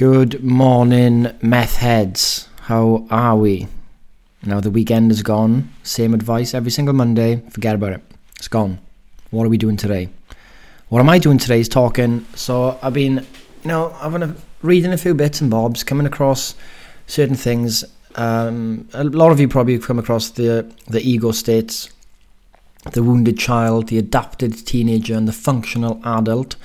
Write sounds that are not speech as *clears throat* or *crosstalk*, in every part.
Good morning, meth heads. How are we? Now the weekend is gone. Same advice every single Monday. Forget about it. It's gone. What are we doing today? What am I doing today is talking. So I've been, you know, I've been reading a few bits and bobs, coming across certain things. Um, a lot of you probably come across the the ego states, the wounded child, the adapted teenager, and the functional adult.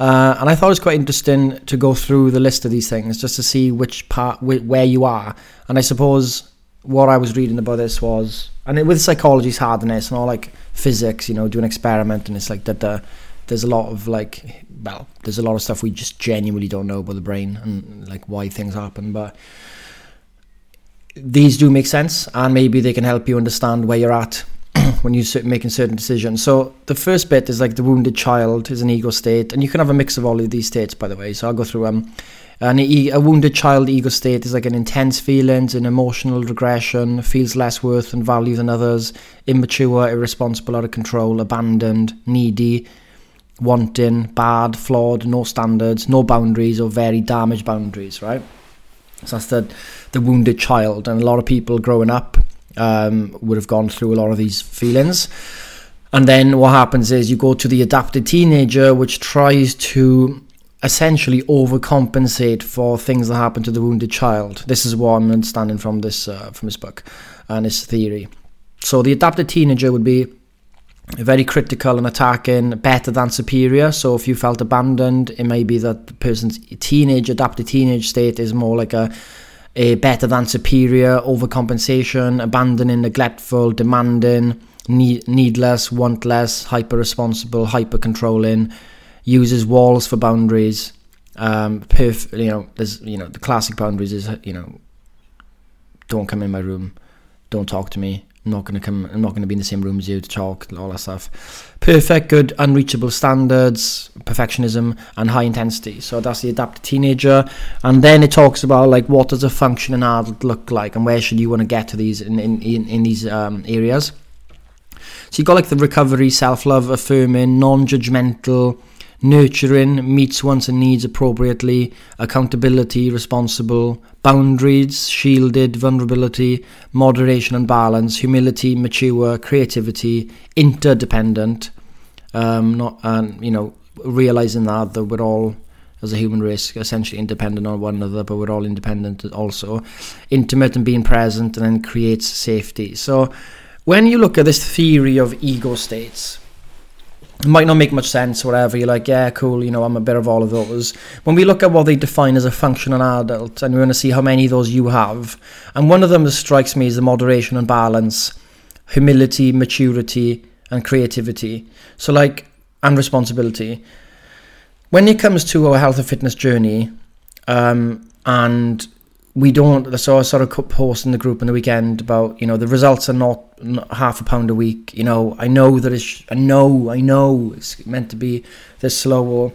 Uh, and I thought it was quite interesting to go through the list of these things just to see which part, where you are. And I suppose what I was reading about this was, and with psychology's hardness and all like physics, you know, do an experiment and it's like that. The, there's a lot of like, well, there's a lot of stuff we just genuinely don't know about the brain and like why things happen. But these do make sense, and maybe they can help you understand where you're at *clears throat* when you're making certain decisions. So the first bit is like the wounded child is an ego state, and you can have a mix of all of these states, by the way. So I'll go through them. Um, an e- a wounded child ego state is like an intense feelings, an emotional regression, feels less worth and value than others, immature, irresponsible, out of control, abandoned, needy, wanting, bad, flawed, no standards, no boundaries, or very damaged boundaries, right? So that's the, the wounded child. And a lot of people growing up um, would have gone through a lot of these feelings. And then what happens is you go to the adapted teenager, which tries to essentially overcompensate for things that happen to the wounded child. This is what I'm understanding from this uh, from this book and this theory. So the adapted teenager would be very critical and attacking, better than superior. So if you felt abandoned, it may be that the person's teenage adapted teenage state is more like a a better than superior, overcompensation, abandoning, neglectful, demanding, need, needless, wantless, hyper responsible, hyper controlling, uses walls for boundaries. Um, perf- you know, there's you know the classic boundaries is you know, don't come in my room, don't talk to me, I'm not gonna come. I'm not gonna be in the same room as you to talk. All that stuff. Perfect, good, unreachable standards, perfectionism, and high intensity. So that's the adapted teenager. And then it talks about like what does a functioning adult look like, and where should you want to get to these in in in, in these um, areas. So you got like the recovery, self love, affirming, non judgmental nurturing, meets wants and needs appropriately, accountability, responsible, boundaries, shielded, vulnerability, moderation and balance, humility, mature, creativity, interdependent, um, not and you know realizing that that we're all as a human race essentially independent on one another, but we're all independent also, intimate and being present, and then creates safety. So when you look at this theory of ego states it might not make much sense, whatever. You're like, yeah, cool, you know, I'm a bit of all of those. When we look at what they define as a functional adult, and we want to see how many of those you have, and one of them that strikes me is the moderation and balance, humility, maturity, and creativity. So, like, and responsibility. When it comes to our health and fitness journey, um, and we don't. So I sort of post in the group in the weekend about you know the results are not, half a pound a week. You know I know that it's I know I know it's meant to be this slow,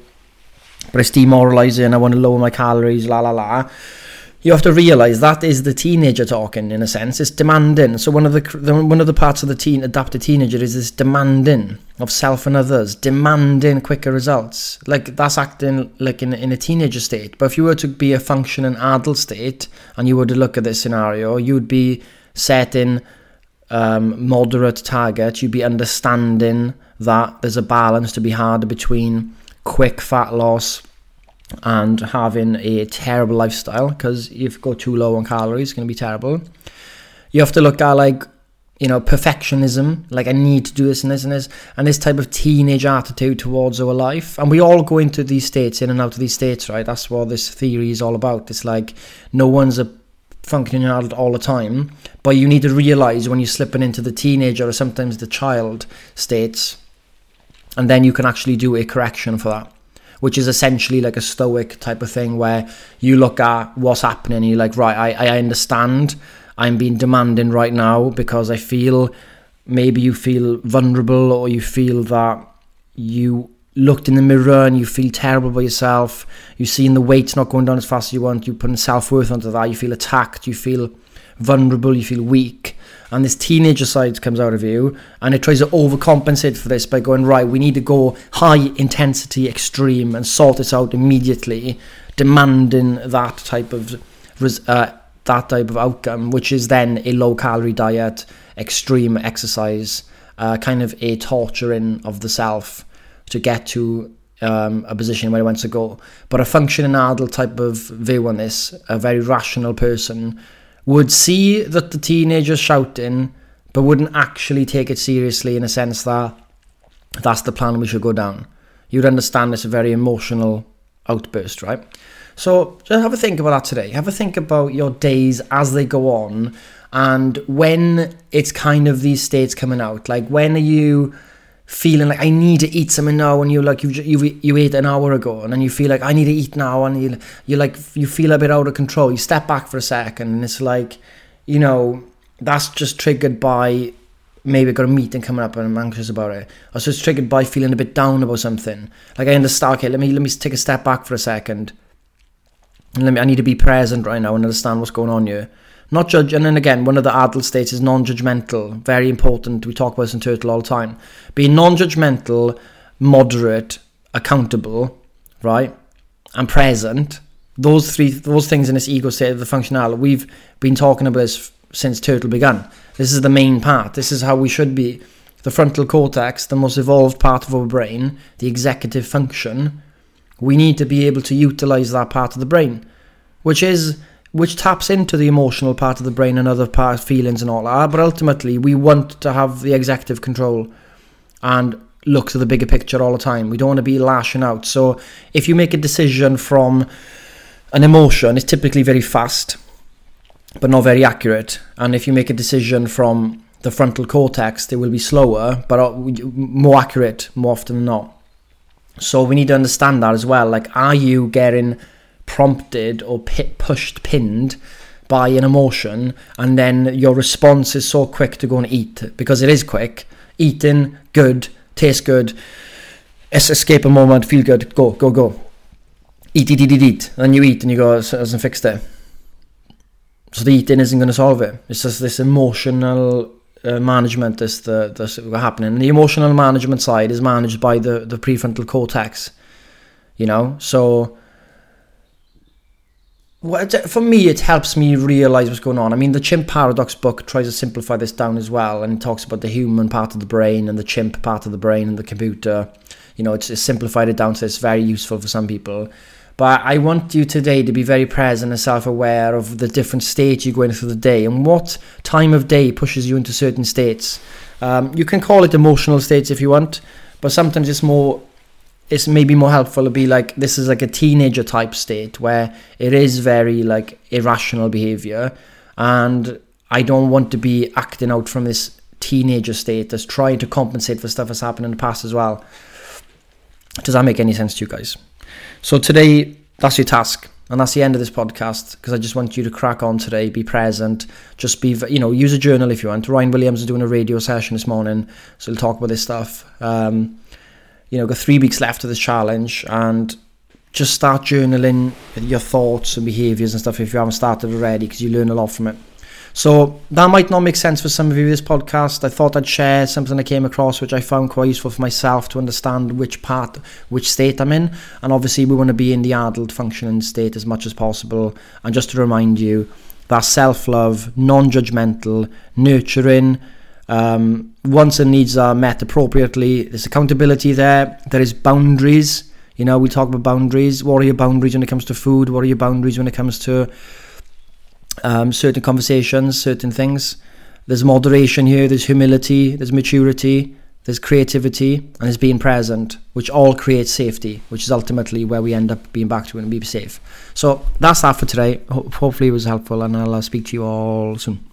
but it's demoralizing. I want to lower my calories. La la la you have to realize that is the teenager talking in a sense. It's demanding. So one of the, one of the parts of the teen adapted teenager is this demanding of self and others demanding quicker results. Like that's acting like in, in a teenager state. But if you were to be a functioning adult state and you were to look at this scenario you'd be setting um, moderate targets you'd be understanding that there's a balance to be had between quick fat loss and having a terrible lifestyle because if you go too low on calories, it's going to be terrible. You have to look at like you know perfectionism, like I need to do this and this and this, and this type of teenage attitude towards our life. And we all go into these states, in and out of these states, right? That's what this theory is all about. It's like no one's a functioning adult all the time, but you need to realize when you're slipping into the teenager or sometimes the child states, and then you can actually do a correction for that which is essentially like a stoic type of thing where you look at what's happening and you're like, right, I, I understand I'm being demanding right now because I feel maybe you feel vulnerable or you feel that you looked in the mirror and you feel terrible by yourself. You see the weight's not going down as fast as you want. You put self worth onto that. You feel attacked. You feel vulnerable. You feel weak and this teenager side comes out of you and it tries to overcompensate for this by going right we need to go high intensity extreme and sort this out immediately demanding that type of uh, that type of outcome, which is then a low calorie diet, extreme exercise, uh, kind of a torturing of the self to get to um, a position where it wants to go. But a functioning adult type of view on this, a very rational person, would see that the teenager's shouting, but wouldn't actually take it seriously in a sense that that's the plan we should go down. You'd understand it's a very emotional outburst, right? So just have a think about that today. Have a think about your days as they go on and when it's kind of these states coming out. Like when are you feeling like I need to eat something now and you're like you you you ate an hour ago and then you feel like I need to eat now and you you like you feel a bit out of control. You step back for a second and it's like you know that's just triggered by maybe I got a meeting coming up and I'm anxious about it. Or so it's triggered by feeling a bit down about something. Like I understand, okay, let me let me take a step back for a second let me, I need to be present right now and understand what's going on here. Not judge, and then again, one of the adult states is non-judgmental. Very important. We talk about this in Turtle all the time. Being non-judgmental, moderate, accountable, right, and present. Those three, those things in this ego state of the functional. We've been talking about this since Turtle began. This is the main part. This is how we should be. The frontal cortex, the most evolved part of our brain, the executive function, we need to be able to utilize that part of the brain, which is which taps into the emotional part of the brain and other part feelings and all that. But ultimately, we want to have the executive control and look to the bigger picture all the time. We don't want to be lashing out. So if you make a decision from an emotion, it's typically very fast, but not very accurate. And if you make a decision from the frontal cortex, it will be slower, but uh, more accurate more often than not. So we need to understand that as well. Like, are you getting prompted or pushed, pinned by an emotion, and then your response is so quick to go and eat because it is quick. Eating, good, taste good, escape a moment, feel good, go, go, go. Eat, eat, eat, eat, eat. Then you eat and you go, it hasn't fixed it. So the eating isn't going to solve it. It's just this emotional uh, management is the that's happening. The emotional management side is managed by the the prefrontal cortex. You know, so for me, it helps me realize what's going on. I mean, the Chimp Paradox book tries to simplify this down as well, and talks about the human part of the brain and the chimp part of the brain and the computer. You know, it's, it's simplified it down to it's very useful for some people. But I want you today to be very present and self aware of the different states you're going through the day and what time of day pushes you into certain states. Um, you can call it emotional states if you want, but sometimes it's more it's maybe more helpful to be like this is like a teenager type state where it is very like irrational behavior and I don't want to be acting out from this teenager state that's trying to compensate for stuff that's happened in the past as well. Does that make any sense to you guys? So today, that's your task. And that's the end of this podcast because I just want you to crack on today, be present, just be, you know, use a journal if you want. Ryan Williams is doing a radio session this morning, so he'll talk about this stuff. Um, you know, got three weeks left of the challenge and just start journaling your thoughts and behaviors and stuff if you haven't started already because you learn a lot from it. So that might not make sense for some of you, this podcast. I thought I'd share something I came across which I found quite useful for myself to understand which part, which state I'm in. And obviously, we want to be in the adult functioning state as much as possible. And just to remind you, that self love, non judgmental, nurturing, um, and needs are met appropriately. There's accountability there, there is boundaries. You know, we talk about boundaries. What are your boundaries when it comes to food? What are your boundaries when it comes to um, certain conversations, certain things. There's moderation here, there's humility, there's maturity, there's creativity, and there's being present, which all creates safety, which is ultimately where we end up being back to and be safe. So that's that for today. Ho- hopefully it was helpful, and I'll uh, speak to you all soon.